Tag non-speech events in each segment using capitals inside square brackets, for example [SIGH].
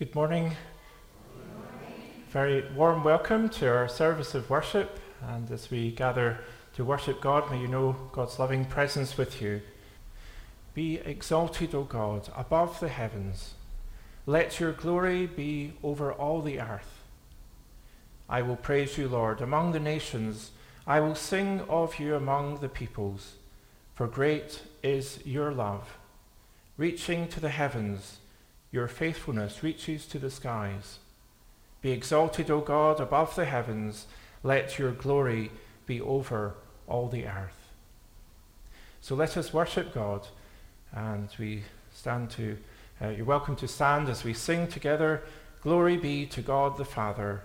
Good morning. Very warm welcome to our service of worship. And as we gather to worship God, may you know God's loving presence with you. Be exalted, O God, above the heavens. Let your glory be over all the earth. I will praise you, Lord, among the nations. I will sing of you among the peoples. For great is your love, reaching to the heavens. Your faithfulness reaches to the skies. Be exalted, O God, above the heavens. Let your glory be over all the earth. So let us worship God, and we stand to, uh, you're welcome to stand as we sing together, Glory be to God the Father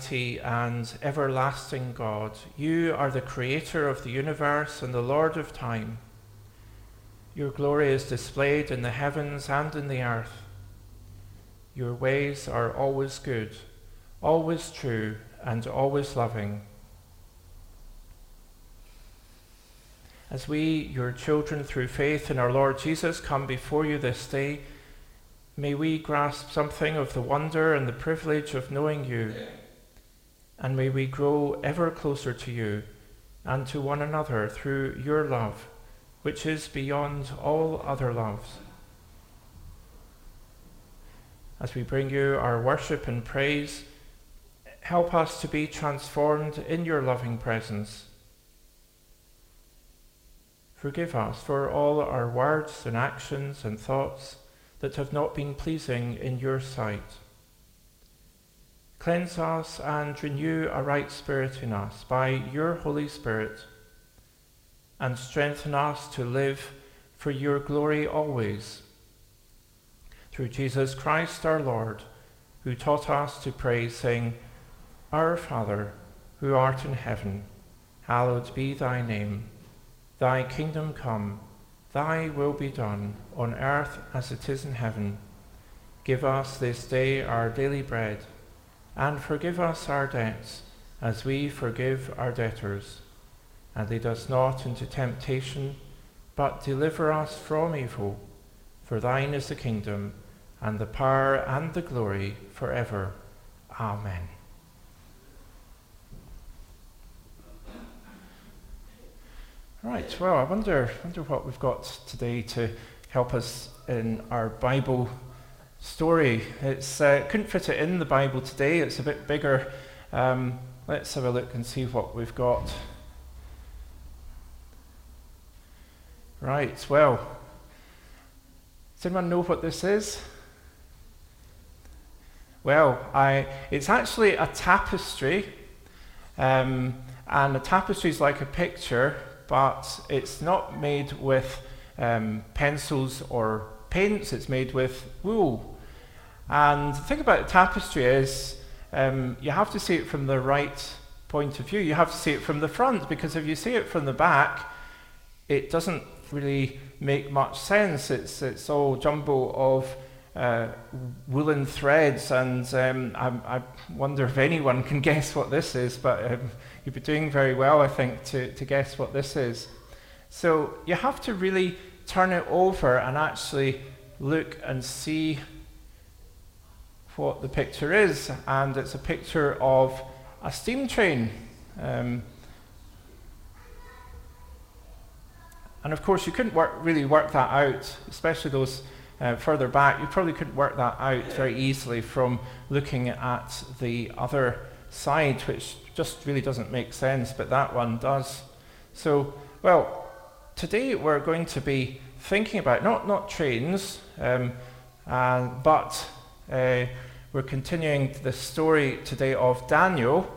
Almighty and everlasting God, you are the creator of the universe and the Lord of time. Your glory is displayed in the heavens and in the earth. Your ways are always good, always true, and always loving. As we, your children, through faith in our Lord Jesus, come before you this day, may we grasp something of the wonder and the privilege of knowing you and may we grow ever closer to you and to one another through your love, which is beyond all other loves. As we bring you our worship and praise, help us to be transformed in your loving presence. Forgive us for all our words and actions and thoughts that have not been pleasing in your sight. Cleanse us and renew a right spirit in us by your Holy Spirit, and strengthen us to live for your glory always. Through Jesus Christ our Lord, who taught us to pray, saying, Our Father, who art in heaven, hallowed be thy name. Thy kingdom come, thy will be done, on earth as it is in heaven. Give us this day our daily bread and forgive us our debts as we forgive our debtors. and lead us not into temptation, but deliver us from evil. For thine is the kingdom, and the power, and the glory, forever. Amen. Right, well, I wonder, wonder what we've got today to help us in our Bible story. It's uh, couldn't fit it in the Bible today. It's a bit bigger. Um, let's have a look and see what we've got. Right, well, does anyone know what this is? Well, I, it's actually a tapestry, um, and a tapestry is like a picture, but it's not made with um, pencils or paints, it's made with wool. And the thing about a tapestry is um, you have to see it from the right point of view. You have to see it from the front, because if you see it from the back, it doesn't really make much sense. It's, it's all jumble of uh, woolen threads, and um, I, I, wonder if anyone can [LAUGHS] guess what this is, but um, you'd be doing very well, I think, to, to guess what this is. So you have to really turn it over and actually look and see what the picture is, and it's a picture of a steam train. Um, And of course, you couldn't work, really work that out, especially those uh, further back. You probably couldn't work that out very easily from looking at the other side, which just really doesn't make sense, but that one does. So, well, today we're going to be thinking about not, not trains, um, uh, but uh, we're continuing the story today of Daniel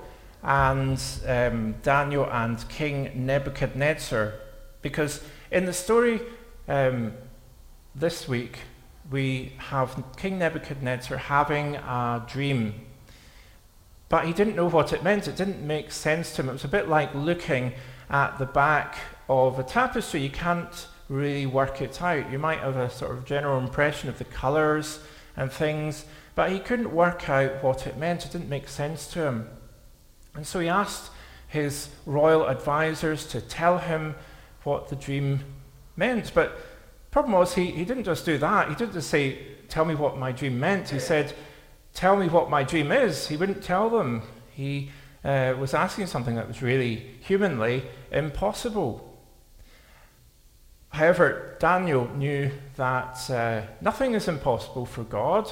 and um, Daniel and King Nebuchadnezzar. Because in the story um, this week, we have King Nebuchadnezzar having a dream. But he didn't know what it meant. It didn't make sense to him. It was a bit like looking at the back of a tapestry. You can't really work it out. You might have a sort of general impression of the colours and things, but he couldn't work out what it meant. It didn't make sense to him. And so he asked his royal advisors to tell him what the dream meant. But problem was, he, he didn't just do that. He didn't just say, Tell me what my dream meant. He said, Tell me what my dream is. He wouldn't tell them. He uh, was asking something that was really humanly impossible. However, Daniel knew that uh, nothing is impossible for God.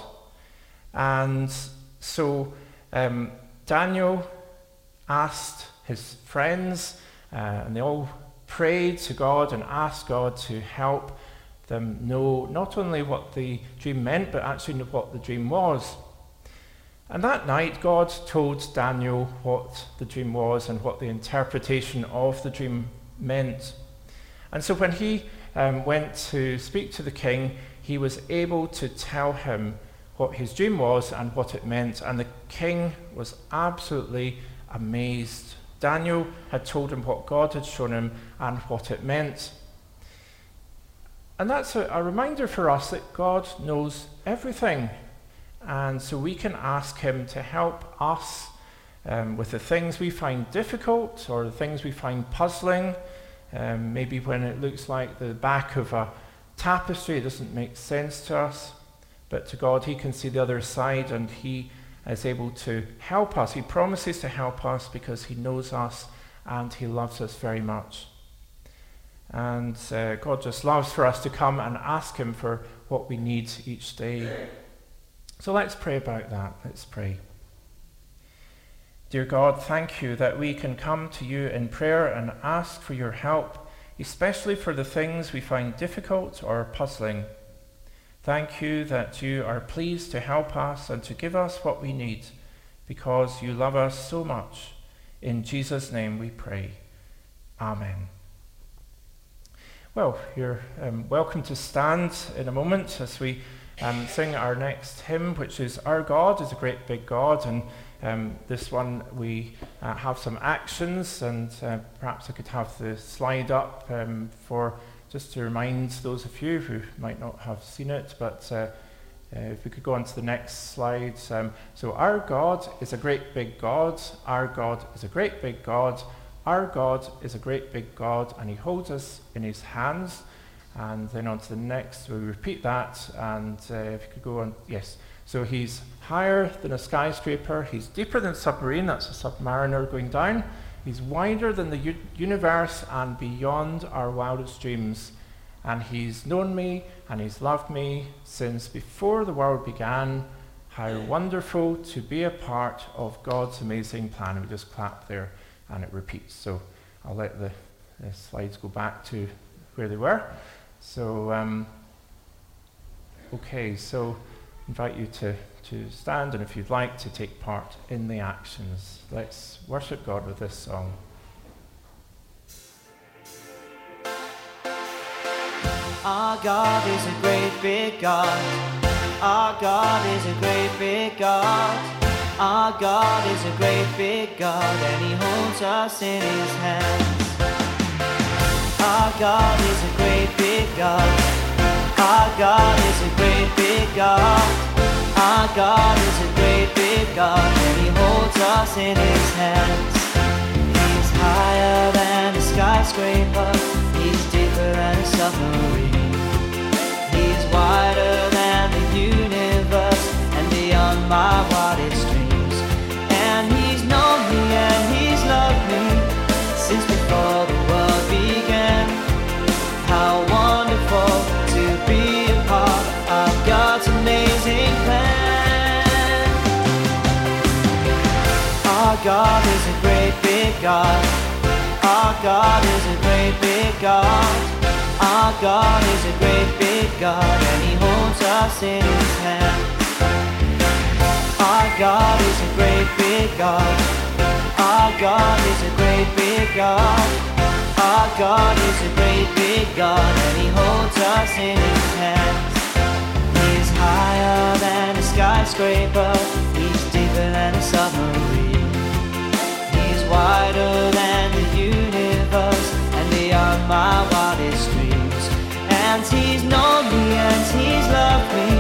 And so um, Daniel asked his friends, uh, and they all prayed to God and asked God to help them know not only what the dream meant, but actually what the dream was. And that night, God told Daniel what the dream was and what the interpretation of the dream meant. And so when he um, went to speak to the king, he was able to tell him what his dream was and what it meant. And the king was absolutely amazed Daniel had told him what God had shown him and what it meant. And that's a, a, reminder for us that God knows everything. And so we can ask Him to help us um, with the things we find difficult or the things we find puzzling. Um, maybe when it looks like the back of a tapestry, it doesn't make sense to us. But to God, He can see the other side and He is able to help us. He promises to help us because He knows us and He loves us very much. And uh, God just loves for us to come and ask Him for what we need each day. So let's pray about that. Let's pray. Dear God, thank you that we can come to you in prayer and ask for your help, especially for the things we find difficult or puzzling. Thank you that you are pleased to help us and to give us what we need because you love us so much. In Jesus' name we pray. Amen. Well, you're um, welcome to stand in a moment as we um, sing our next hymn, which is Our God is a Great Big God. And um, this one we uh, have some actions, and uh, perhaps I could have the slide up um, for just to remind those of you who might not have seen it, but uh, uh, if we could go on to the next slide. Um, so, our God is a great big God. Our God is a great big God. Our God is a great big God, and He holds us in His hands. And then on to the next, we repeat that. And uh, if you could go on, yes. So He's higher than a skyscraper, He's deeper than a submarine, that's a submariner going down. He's wider than the u- universe and beyond our wildest dreams. And He's known me and He's loved me since before the world began. How wonderful to be a part of God's amazing plan. We just clap there and it repeats. So I'll let the, the slides go back to where they were. So, um, okay, so invite you to, to stand and if you'd like to take part in the actions. Let's worship God with this song. Our God is a great big God. Our God is a great big God. Our God is a great big God and He holds us in His hands. Our God is a great big God. Our God is a great big God. Our God is a great big God and He holds us in His hands. He's higher than a skyscraper. He's deeper than a submarine. He's wider than the universe and beyond my wildest dreams. And He's known me and He's loved me since before God is a great big God. Our God is a great big God. Our God is a great big God, and He holds us in His hands. Our God is a great big God. Our God is a great big God. Our God is a great big God, and He holds us in His hands. He's higher than a skyscraper. He's deeper than a submarine. Wider than the universe and beyond my wildest dreams. And He's known me and He's loved me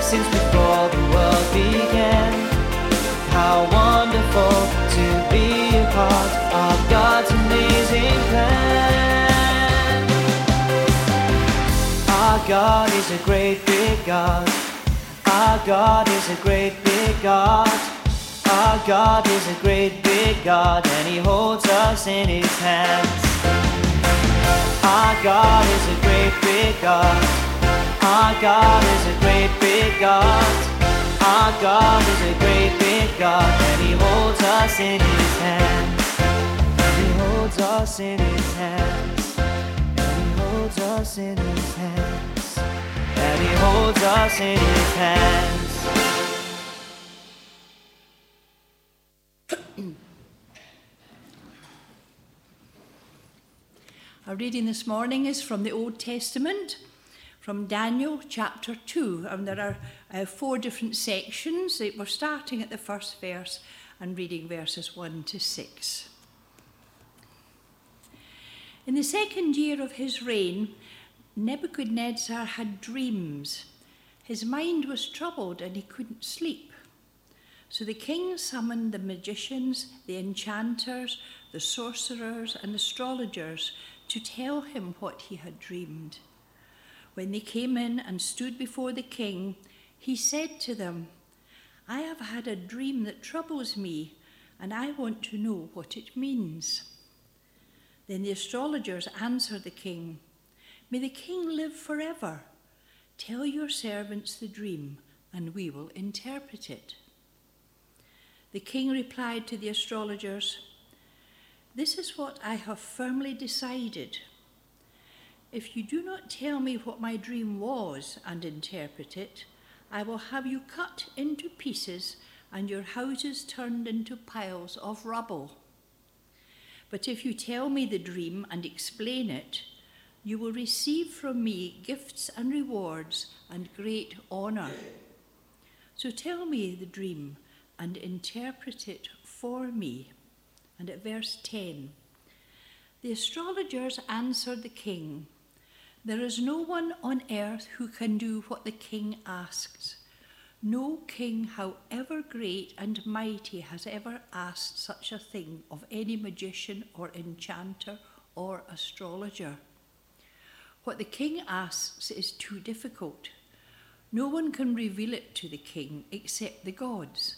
since before the world began. How wonderful to be a part of God's amazing plan. Our God is a great big God. Our God is a great big God. Our God is a great big God, and He holds us in His hands. Our God is a great big God. Our God is a great big God. Our God is a great big God, and He holds us in His hands. And He holds us in His hands. And He holds us in His hands. And He holds us in His hands. Our reading this morning is from the Old Testament, from Daniel chapter 2, and there are uh, four different sections. We're starting at the first verse and reading verses 1 to 6. In the second year of his reign, Nebuchadnezzar had dreams. His mind was troubled and he couldn't sleep. So the king summoned the magicians, the enchanters, the sorcerers, and astrologers to tell him what he had dreamed. When they came in and stood before the king, he said to them, I have had a dream that troubles me, and I want to know what it means. Then the astrologers answered the king, May the king live forever. Tell your servants the dream, and we will interpret it. The king replied to the astrologers, This is what I have firmly decided. If you do not tell me what my dream was and interpret it, I will have you cut into pieces and your houses turned into piles of rubble. But if you tell me the dream and explain it, you will receive from me gifts and rewards and great honour. So tell me the dream and interpret it for me. And at verse 10, the astrologers answered the king, There is no one on earth who can do what the king asks, No king, however great and mighty, has ever asked such a thing of any magician or enchanter or astrologer. What the king asks is too difficult. No one can reveal it to the king except the gods,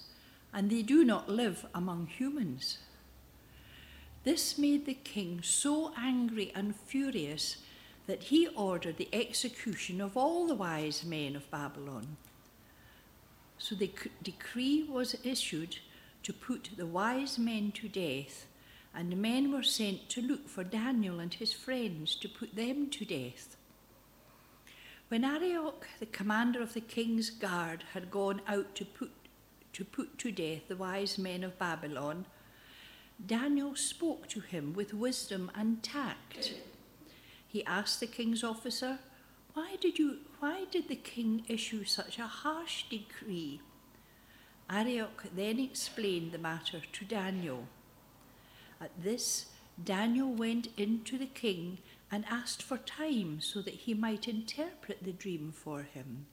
and they do not live among humans. This made the king so angry and furious that he ordered the execution of all the wise men of Babylon. So the decree was issued to put the wise men to death, and men were sent to look for Daniel and his friends to put them to death. When Arioch, the commander of the king's guard, had gone out to put to, put to death the wise men of Babylon, Daniel spoke to him with wisdom and tact. He asked the king's officer, why did, you, why did the king issue such a harsh decree? Arioch then explained the matter to Daniel. At this, Daniel went in to the king and asked for time so that he might interpret the dream for him.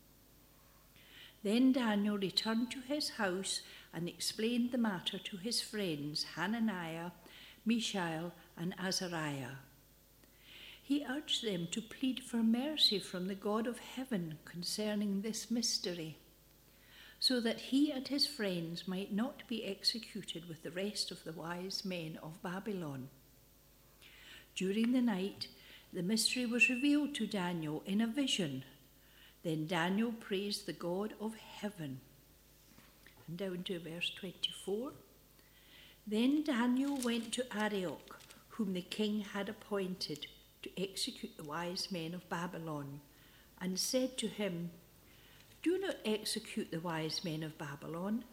Then Daniel returned to his house and explained the matter to his friends Hananiah, Mishael, and Azariah. He urged them to plead for mercy from the God of heaven concerning this mystery, so that he and his friends might not be executed with the rest of the wise men of Babylon. During the night, the mystery was revealed to Daniel in a vision. Then Daniel praised the God of heaven. And down to verse 24. Then Daniel went to Arioch, whom the king had appointed to execute the wise men of Babylon, and said to him, Do not execute the wise men of Babylon.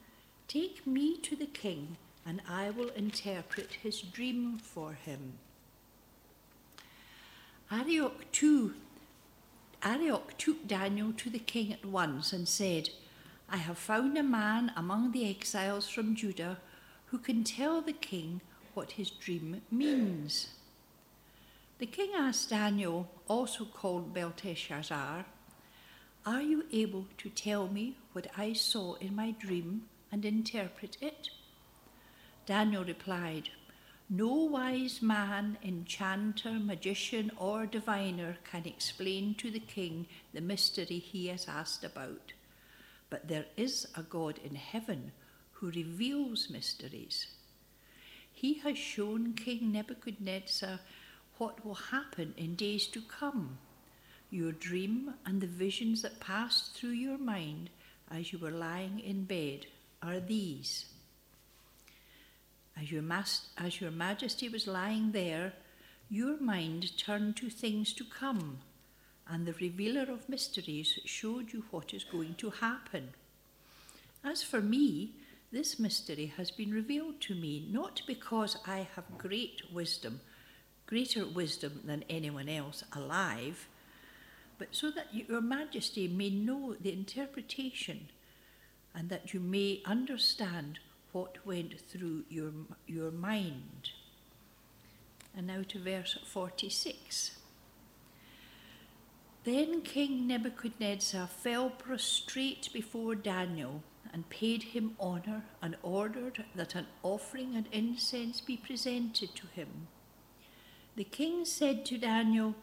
Take me to the king, and I will interpret his dream for him. Arioch too Arioch took Daniel to the king at once and said, I have found a man among the exiles from Judah who can tell the king what his dream means. The king asked Daniel, also called Belteshazzar, Are you able to tell me what I saw in my dream and interpret it? Daniel replied, No wise man, enchanter, magician, or diviner can explain to the king the mystery he has asked about. But there is a God in heaven who reveals mysteries. He has shown King Nebuchadnezzar what will happen in days to come. Your dream and the visions that passed through your mind as you were lying in bed are these. As your, mas- as your majesty was lying there, your mind turned to things to come, and the revealer of mysteries showed you what is going to happen. As for me, this mystery has been revealed to me not because I have great wisdom greater wisdom than anyone else alive, but so that your majesty may know the interpretation and that you may understand what went through your, your mind. And now to verse 46. Then King Nebuchadnezzar fell prostrate before Daniel and paid him honour and ordered that an offering and incense be presented to him. The king said to Daniel,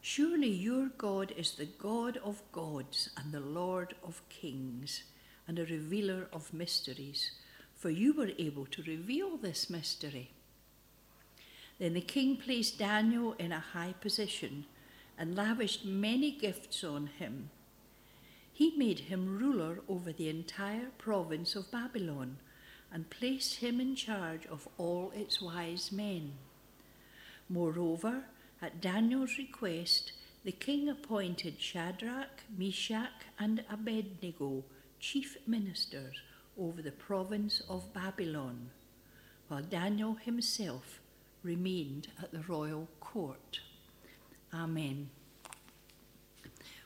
Surely your God is the God of gods and the Lord of kings and a revealer of mysteries, for you were able to reveal this mystery. Then the king placed Daniel in a high position and lavished many gifts on him. He made him ruler over the entire province of Babylon and placed him in charge of all its wise men. Moreover, at Daniel's request, the king appointed Shadrach, Meshach, and Abednego chief ministers over the province of Babylon, while Daniel himself remained at the royal court. Amen.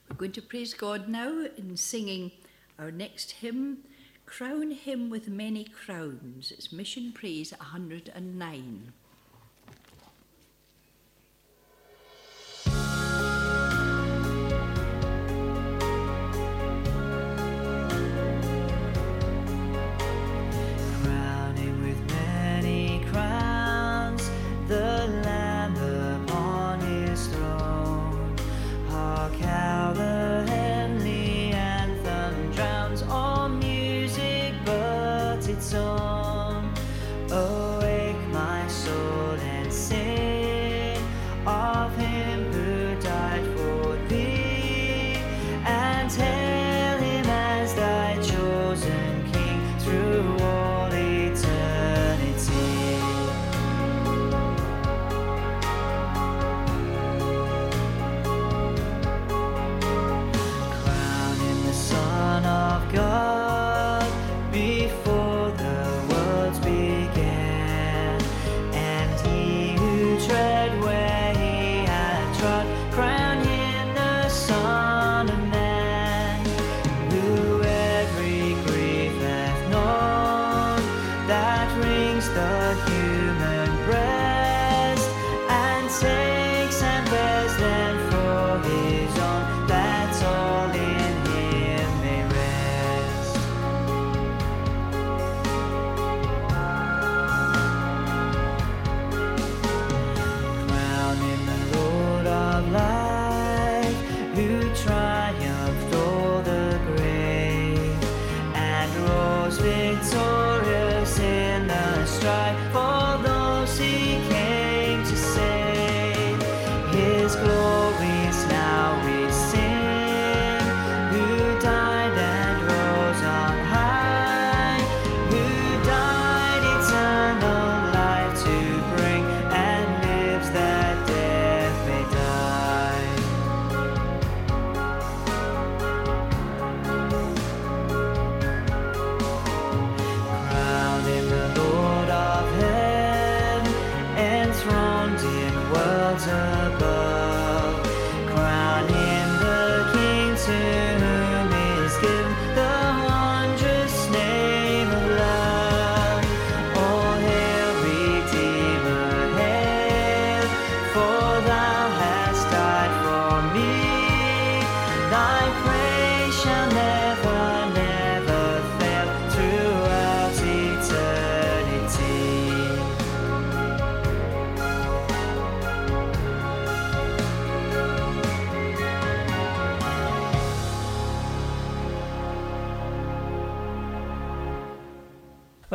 We're going to praise God now in singing our next hymn, Crown Him with Many Crowns. It's Mission Praise 109.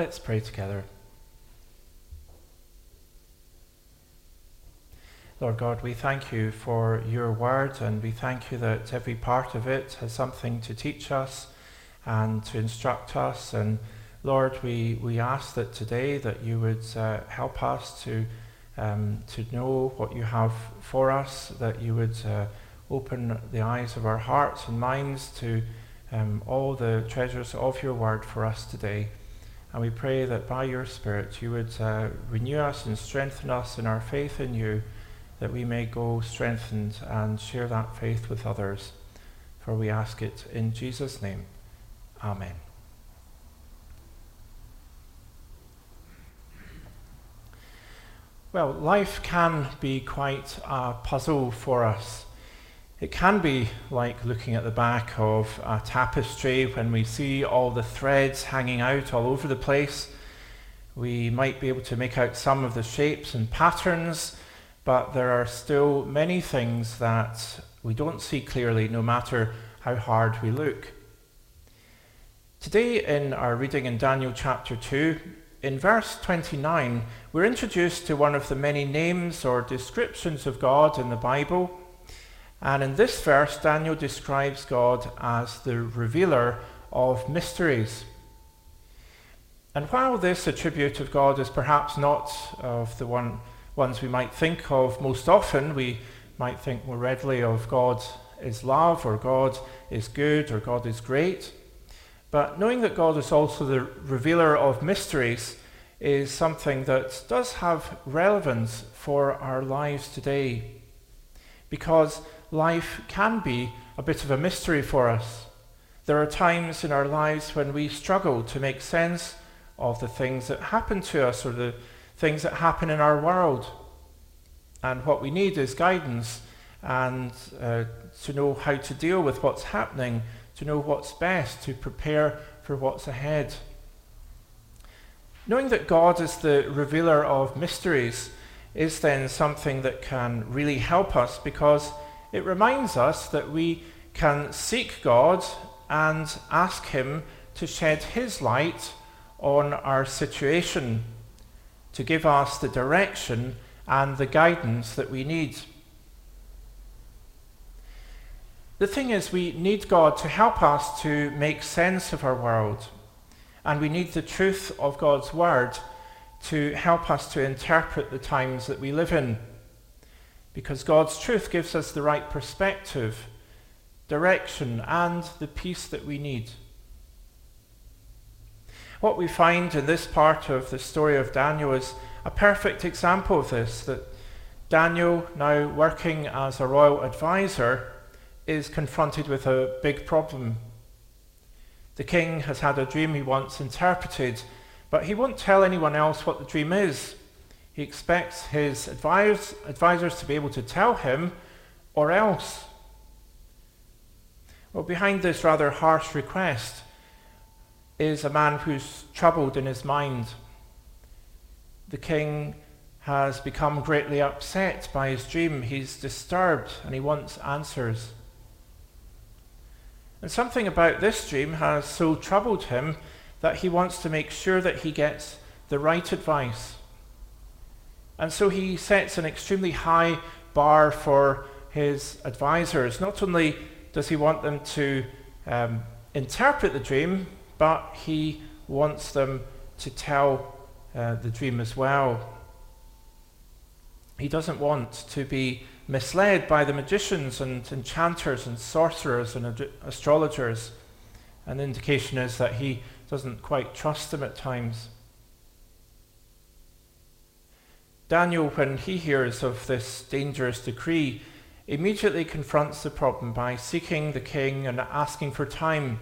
Let's pray together. Lord God, we thank you for your word and we thank you that every part of it has something to teach us and to instruct us. And Lord, we, we ask that today that you would uh, help us to, um, to know what you have for us, that you would uh, open the eyes of our hearts and minds to um, all the treasures of your word for us today. And we pray that by your Spirit you would uh, renew us and strengthen us in our faith in you, that we may go strengthened and share that faith with others. For we ask it in Jesus' name. Amen. Well, life can be quite a puzzle for us. It can be like looking at the back of a tapestry when we see all the threads hanging out all over the place. We might be able to make out some of the shapes and patterns, but there are still many things that we don't see clearly no matter how hard we look. Today, in our reading in Daniel chapter 2, in verse 29, we're introduced to one of the many names or descriptions of God in the Bible. And in this verse, Daniel describes God as the revealer of mysteries. And while this attribute of God is perhaps not of the one, ones we might think of most often, we might think more readily of God is love, or God is good, or God is great. But knowing that God is also the revealer of mysteries is something that does have relevance for our lives today. Because life can be a bit of a mystery for us. There are times in our lives when we struggle to make sense of the things that happen to us or the things that happen in our world. And what we need is guidance and uh, to know how to deal with what's happening, to know what's best, to prepare for what's ahead. Knowing that God is the revealer of mysteries is then something that can really help us because it reminds us that we can seek God and ask Him to shed His light on our situation, to give us the direction and the guidance that we need. The thing is, we need God to help us to make sense of our world, and we need the truth of God's Word to help us to interpret the times that we live in. Because God's truth gives us the right perspective, direction, and the peace that we need. What we find in this part of the story of Daniel is a perfect example of this that Daniel, now working as a royal advisor, is confronted with a big problem. The king has had a dream he wants interpreted, but he won't tell anyone else what the dream is. He expects his advise, advisors to be able to tell him, or else. Well, behind this rather harsh request is a man who's troubled in his mind. The king has become greatly upset by his dream. He's disturbed and he wants answers. And something about this dream has so troubled him that he wants to make sure that he gets the right advice. And so he sets an extremely high bar for his advisors. Not only does he want them to um, interpret the dream, but he wants them to tell uh, the dream as well. He doesn't want to be misled by the magicians and enchanters and sorcerers and ad- astrologers. An indication is that he doesn't quite trust them at times. Daniel, when he hears of this dangerous decree, immediately confronts the problem by seeking the king and asking for time.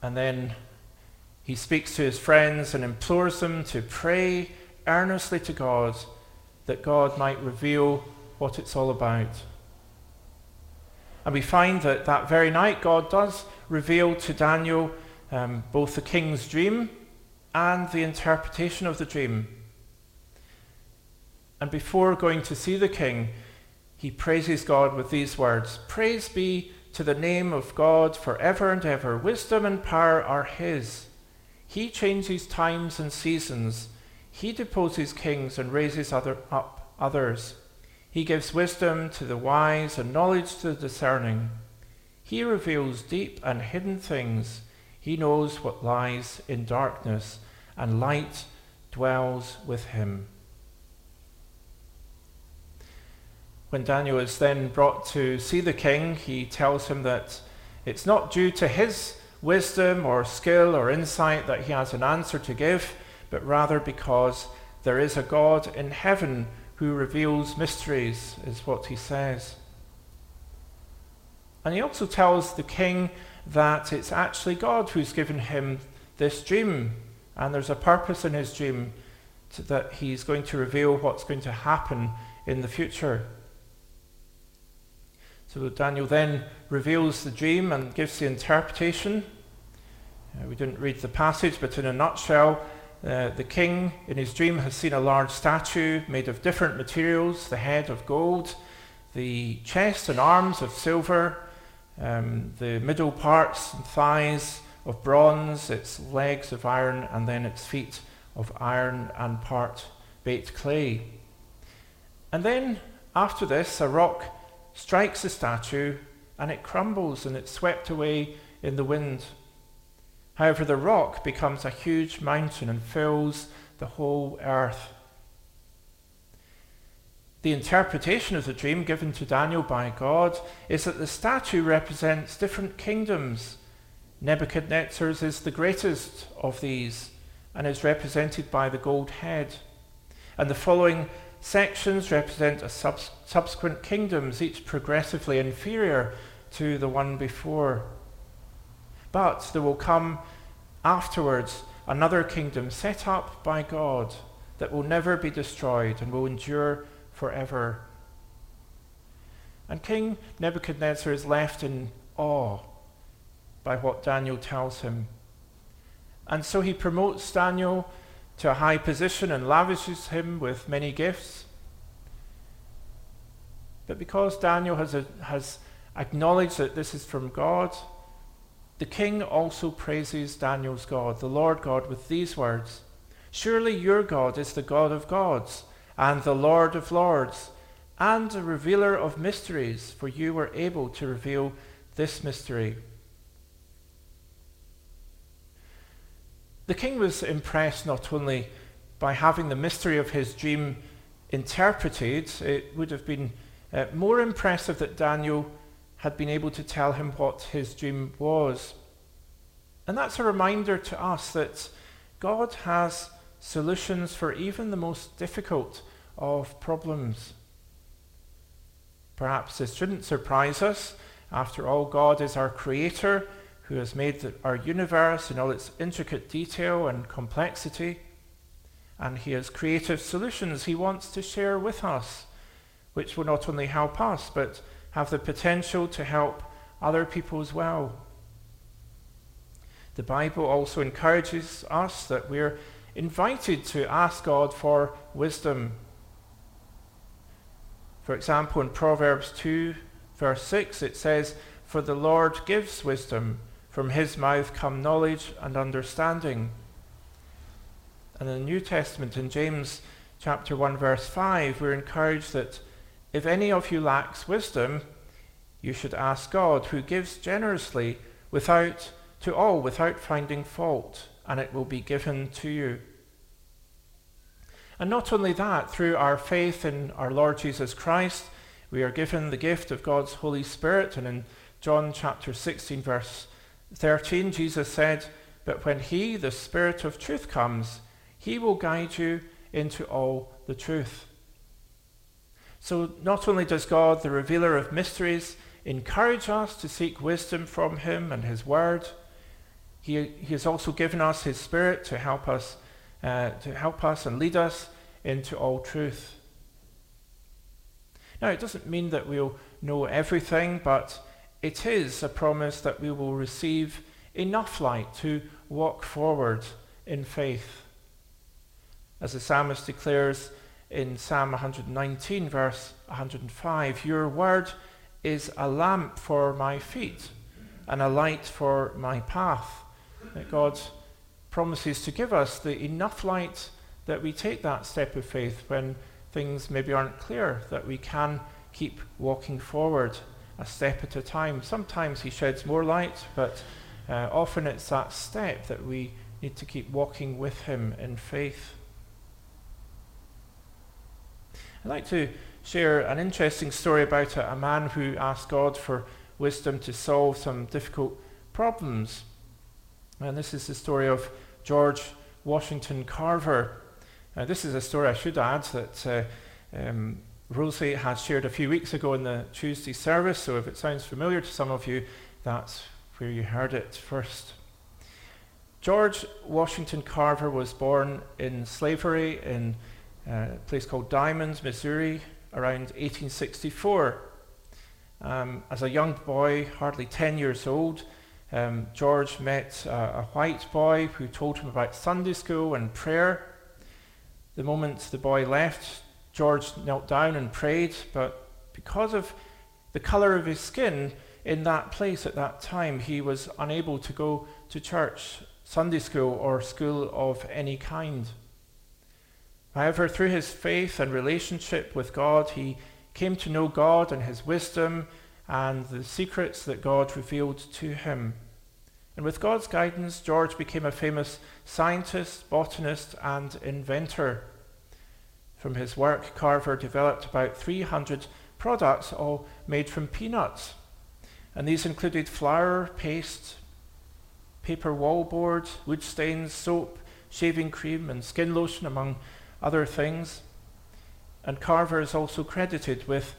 And then he speaks to his friends and implores them to pray earnestly to God that God might reveal what it's all about. And we find that that very night God does reveal to Daniel um, both the king's dream and the interpretation of the dream. And before going to see the king, he praises God with these words Praise be to the name of God forever and ever. Wisdom and power are his. He changes times and seasons. He deposes kings and raises other, up others. He gives wisdom to the wise and knowledge to the discerning. He reveals deep and hidden things. He knows what lies in darkness, and light dwells with him. When Daniel is then brought to see the king, he tells him that it's not due to his wisdom or skill or insight that he has an answer to give, but rather because there is a God in heaven who reveals mysteries, is what he says. And he also tells the king that it's actually God who's given him this dream, and there's a purpose in his dream that he's going to reveal what's going to happen in the future. So Daniel then reveals the dream and gives the interpretation. Uh, we didn't read the passage, but in a nutshell, uh, the king in his dream has seen a large statue made of different materials the head of gold, the chest and arms of silver, um, the middle parts and thighs of bronze, its legs of iron, and then its feet of iron and part baked clay. And then, after this, a rock strikes the statue, and it crumbles and it's swept away in the wind. However, the rock becomes a huge mountain and fills the whole earth. The interpretation of the dream given to Daniel by God is that the statue represents different kingdoms. Nebuchadnezzar's is the greatest of these and is represented by the gold head. And the following sections represent a subs- subsequent kingdoms, each progressively inferior to the one before. But there will come afterwards another kingdom set up by God that will never be destroyed and will endure forever. And King Nebuchadnezzar is left in awe by what Daniel tells him. And so he promotes Daniel to a high position and lavishes him with many gifts. But because Daniel has, a, has acknowledged that this is from God, the king also praises Daniel's God, the Lord God, with these words Surely your God is the God of gods and the Lord of lords and a revealer of mysteries, for you were able to reveal this mystery. The king was impressed not only by having the mystery of his dream interpreted, it would have been uh, more impressive that Daniel had been able to tell him what his dream was. And that's a reminder to us that God has solutions for even the most difficult of problems. Perhaps this shouldn't surprise us. After all, God is our creator who has made our universe in all its intricate detail and complexity. And he has creative solutions he wants to share with us, which will not only help us, but have the potential to help other people as well. The Bible also encourages us that we're invited to ask God for wisdom. For example, in Proverbs 2, verse 6, it says, For the Lord gives wisdom, from his mouth come knowledge and understanding. And in the New Testament, in James chapter 1, verse 5, we're encouraged that if any of you lacks wisdom, you should ask God, who gives generously without to all without finding fault, and it will be given to you. And not only that, through our faith in our Lord Jesus Christ, we are given the gift of God's Holy Spirit. And in John chapter 16, verse 13, Jesus said, But when He, the Spirit of truth, comes, He will guide you into all the truth. So not only does God, the revealer of mysteries, encourage us to seek wisdom from Him and His Word, He, he has also given us His Spirit to help us, uh, to help us and lead us into all truth. Now, it doesn't mean that we'll know everything, but it is a promise that we will receive enough light to walk forward in faith. As the psalmist declares in Psalm 119, verse 105, Your word is a lamp for my feet and a light for my path. That God promises to give us the enough light that we take that step of faith when things maybe aren't clear, that we can keep walking forward a step at a time. Sometimes He sheds more light, but uh, often it's that step that we need to keep walking with Him in faith. I'd like to share an interesting story about a, a man who asked God for wisdom to solve some difficult problems. And this is the story of George Washington Carver. Uh, this is a story I should add that uh, um, Rosie had shared a few weeks ago in the Tuesday service, so if it sounds familiar to some of you, that's where you heard it first. George Washington Carver was born in slavery in a place called Diamonds, Missouri, around 1864. Um, as a young boy, hardly 10 years old, um, George met a white boy who told him about Sunday school and prayer. The moment the boy left, George knelt down and prayed, but because of the color of his skin in that place at that time, he was unable to go to church, Sunday school, or school of any kind. However, through his faith and relationship with God, he came to know God and his wisdom and the secrets that God revealed to him. And with God's guidance, George became a famous scientist, botanist, and inventor. From his work, Carver developed about 300 products, all made from peanuts. And these included flour, paste, paper wallboard, wood stains, soap, shaving cream, and skin lotion, among other things. And Carver is also credited with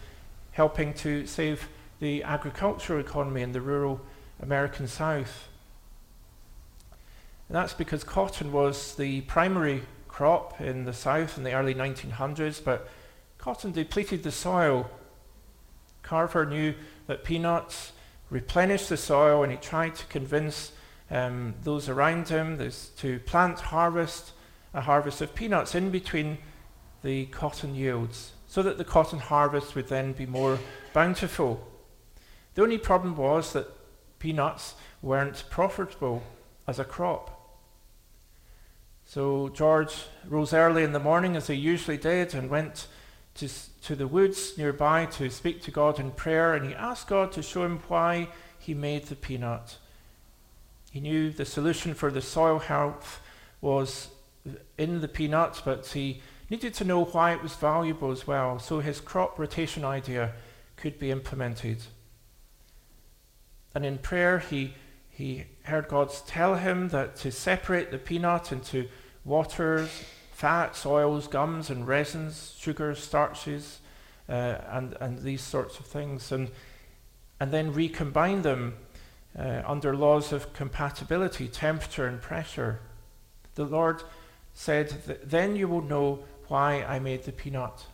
helping to save the agricultural economy in the rural American South. And that's because cotton was the primary crop in the South in the early 1900s, but cotton depleted the soil. Carver knew that peanuts replenished the soil, and he tried to convince um, those around him to plant harvest a harvest of peanuts in between the cotton yields so that the cotton harvest would then be more bountiful. The only problem was that peanuts weren't profitable as a crop. So George rose early in the morning, as he usually did, and went to, to the woods nearby to speak to God in prayer, and he asked God to show him why he made the peanut. He knew the solution for the soil health was in the peanuts, but he needed to know why it was valuable as well, so his crop rotation idea could be implemented. And in prayer, he, he heard God tell him that to separate the peanut into waters, fats, oils, gums, and resins, sugars, starches, uh, and, and these sorts of things, and, and then recombine them uh, under laws of compatibility, temperature, and pressure. The Lord said, Then you will know why I made the peanut.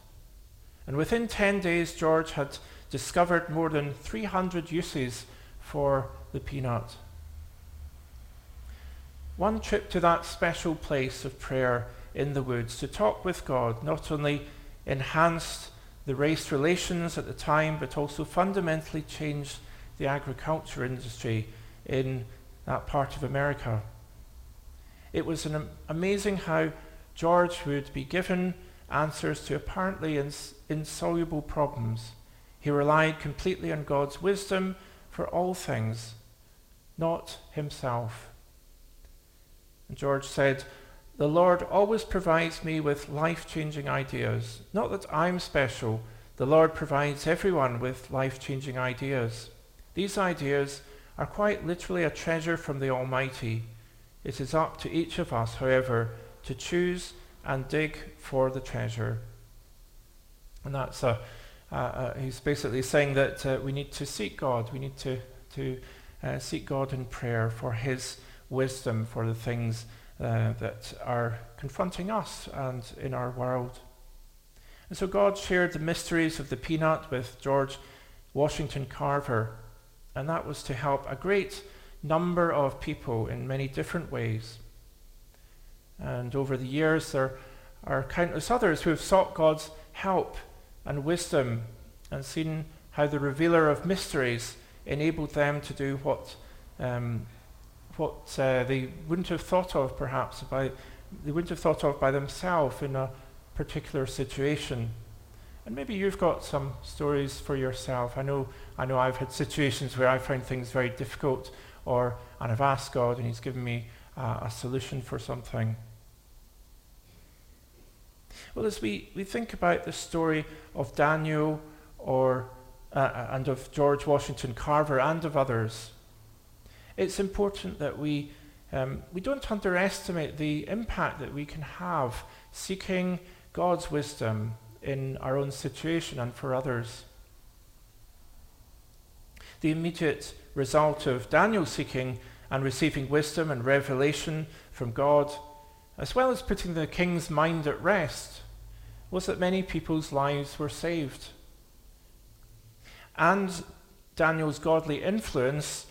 And within 10 days, George had discovered more than 300 uses for the peanut. One trip to that special place of prayer in the woods to talk with God not only enhanced the race relations at the time, but also fundamentally changed the agriculture industry in that part of America. It was an, amazing how George would be given answers to apparently ins- insoluble problems. He relied completely on God's wisdom for all things, not himself. And George said, The Lord always provides me with life changing ideas. Not that I'm special, the Lord provides everyone with life changing ideas. These ideas are quite literally a treasure from the Almighty. It is up to each of us, however, to choose and dig for the treasure. And that's a, uh, uh, he's basically saying that uh, we need to seek God. We need to, to uh, seek God in prayer for his wisdom for the things uh, that are confronting us and in our world. And so God shared the mysteries of the peanut with George Washington Carver, and that was to help a great number of people in many different ways. And over the years, there are countless others who have sought God's help and wisdom and seen how the revealer of mysteries enabled them to do what, um, what uh, they wouldn't have thought of perhaps by, they wouldn't have thought of by themselves in a particular situation. And maybe you've got some stories for yourself. I know, I know I've had situations where I found things very difficult or, and I've asked God and He's given me uh, a solution for something. Well, as we, we think about the story of Daniel or, uh, uh, and of George Washington Carver and of others, it's important that we, um, we don't underestimate the impact that we can have seeking God's wisdom in our own situation and for others. The immediate result of Daniel seeking and receiving wisdom and revelation from God, as well as putting the king's mind at rest, was that many people's lives were saved. And Daniel's godly influence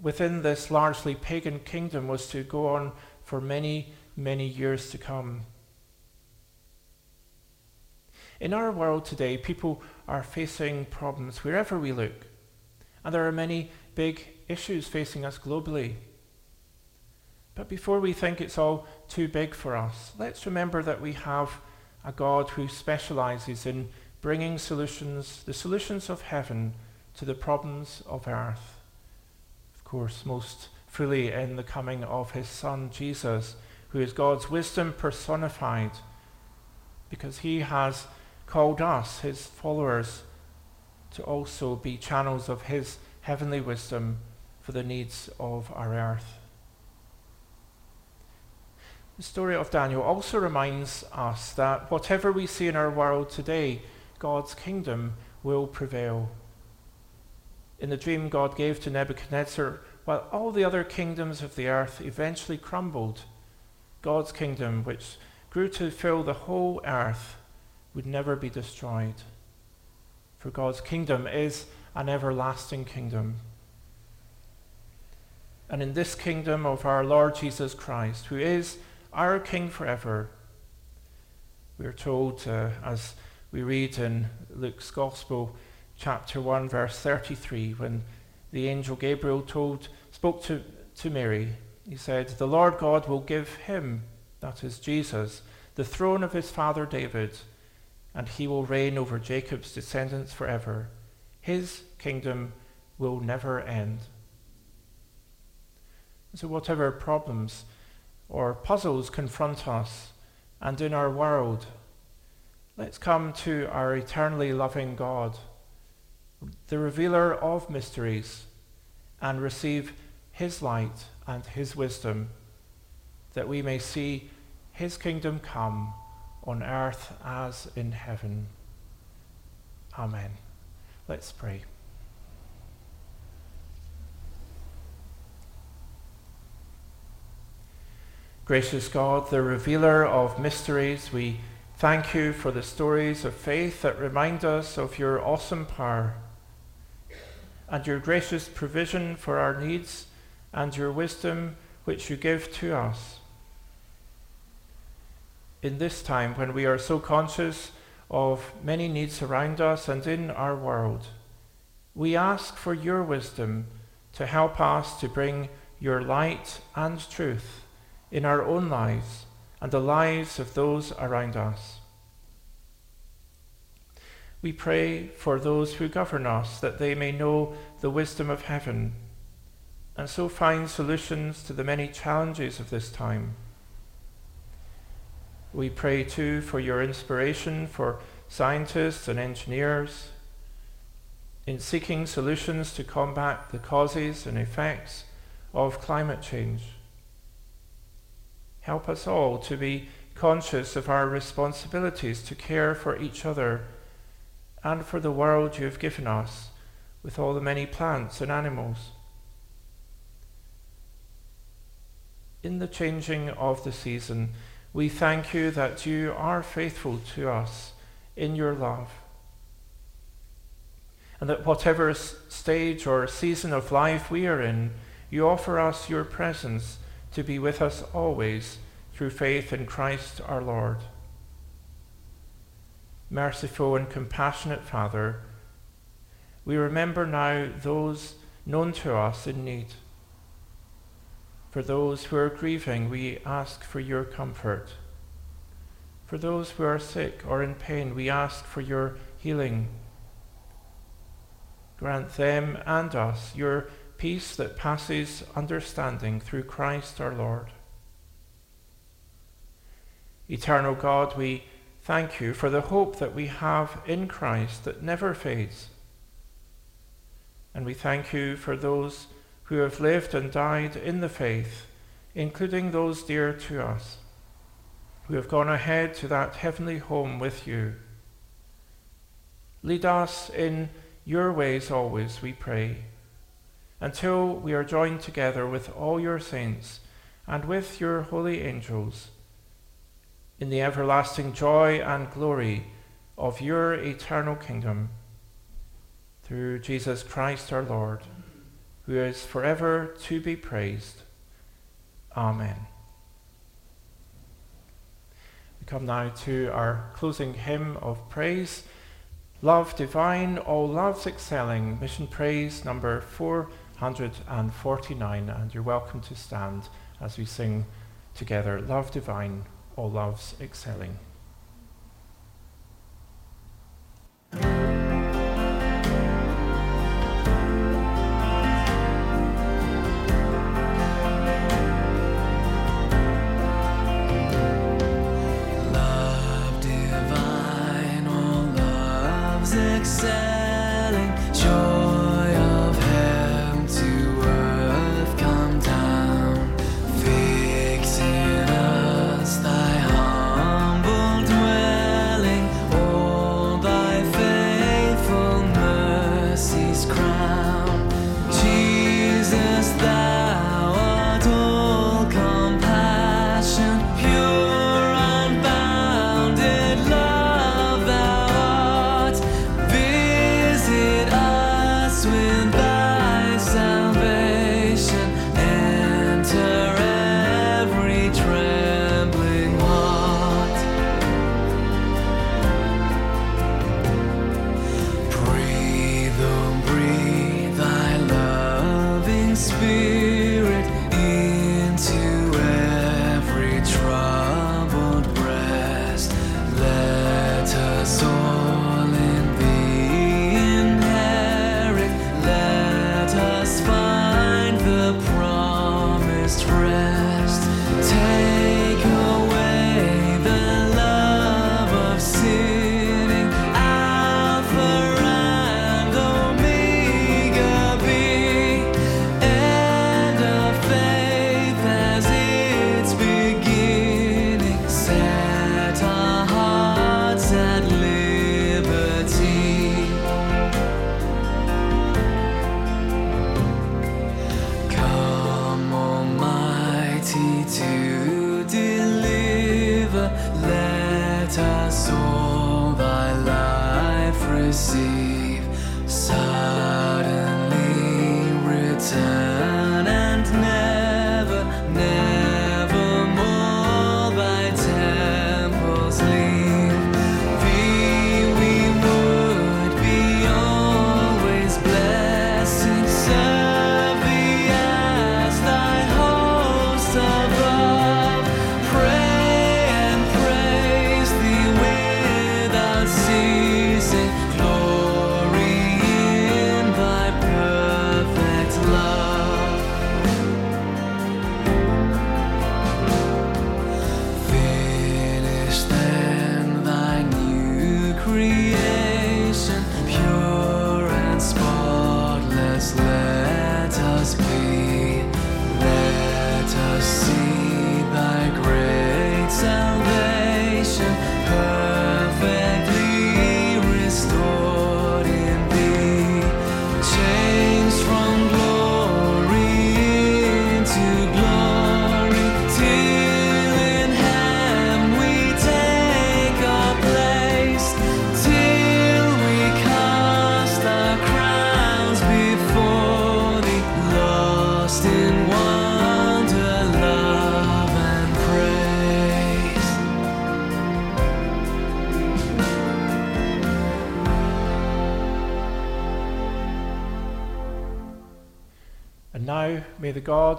within this largely pagan kingdom was to go on for many, many years to come. In our world today, people are facing problems wherever we look, and there are many big issues facing us globally. But before we think it's all too big for us, let's remember that we have a God who specializes in bringing solutions, the solutions of heaven, to the problems of earth. Of course, most fully in the coming of his Son, Jesus, who is God's wisdom personified, because he has called us, his followers, to also be channels of his heavenly wisdom for the needs of our earth. The story of Daniel also reminds us that whatever we see in our world today, God's kingdom will prevail. In the dream God gave to Nebuchadnezzar, while all the other kingdoms of the earth eventually crumbled, God's kingdom, which grew to fill the whole earth, would never be destroyed. For God's kingdom is an everlasting kingdom. And in this kingdom of our Lord Jesus Christ, who is our King forever. We are told, uh, as we read in Luke's Gospel, chapter 1, verse 33, when the angel Gabriel told, spoke to, to Mary, he said, The Lord God will give him, that is Jesus, the throne of his father David, and he will reign over Jacob's descendants forever. His kingdom will never end. So, whatever problems or puzzles confront us and in our world, let's come to our eternally loving God, the revealer of mysteries, and receive his light and his wisdom, that we may see his kingdom come on earth as in heaven. Amen. Let's pray. Gracious God, the revealer of mysteries, we thank you for the stories of faith that remind us of your awesome power and your gracious provision for our needs and your wisdom which you give to us. In this time when we are so conscious of many needs around us and in our world, we ask for your wisdom to help us to bring your light and truth in our own lives and the lives of those around us. We pray for those who govern us that they may know the wisdom of heaven and so find solutions to the many challenges of this time. We pray too for your inspiration for scientists and engineers in seeking solutions to combat the causes and effects of climate change. Help us all to be conscious of our responsibilities to care for each other and for the world you have given us with all the many plants and animals. In the changing of the season, we thank you that you are faithful to us in your love. And that whatever stage or season of life we are in, you offer us your presence to be with us always through faith in Christ our Lord. Merciful and compassionate Father, we remember now those known to us in need. For those who are grieving, we ask for your comfort. For those who are sick or in pain, we ask for your healing. Grant them and us your peace that passes understanding through Christ our Lord. Eternal God, we thank you for the hope that we have in Christ that never fades. And we thank you for those who have lived and died in the faith, including those dear to us, who have gone ahead to that heavenly home with you. Lead us in your ways always, we pray, until we are joined together with all your saints and with your holy angels in the everlasting joy and glory of your eternal kingdom. Through Jesus Christ our Lord, who is forever to be praised. Amen. We come now to our closing hymn of praise. Love divine, all loves excelling, mission praise number 449. And you're welcome to stand as we sing together Love divine, all loves excelling. be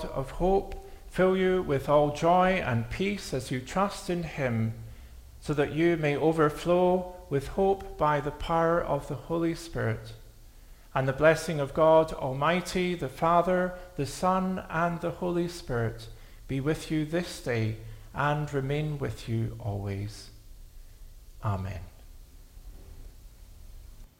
Of hope fill you with all joy and peace as you trust in him, so that you may overflow with hope by the power of the Holy Spirit. And the blessing of God Almighty, the Father, the Son, and the Holy Spirit be with you this day and remain with you always. Amen.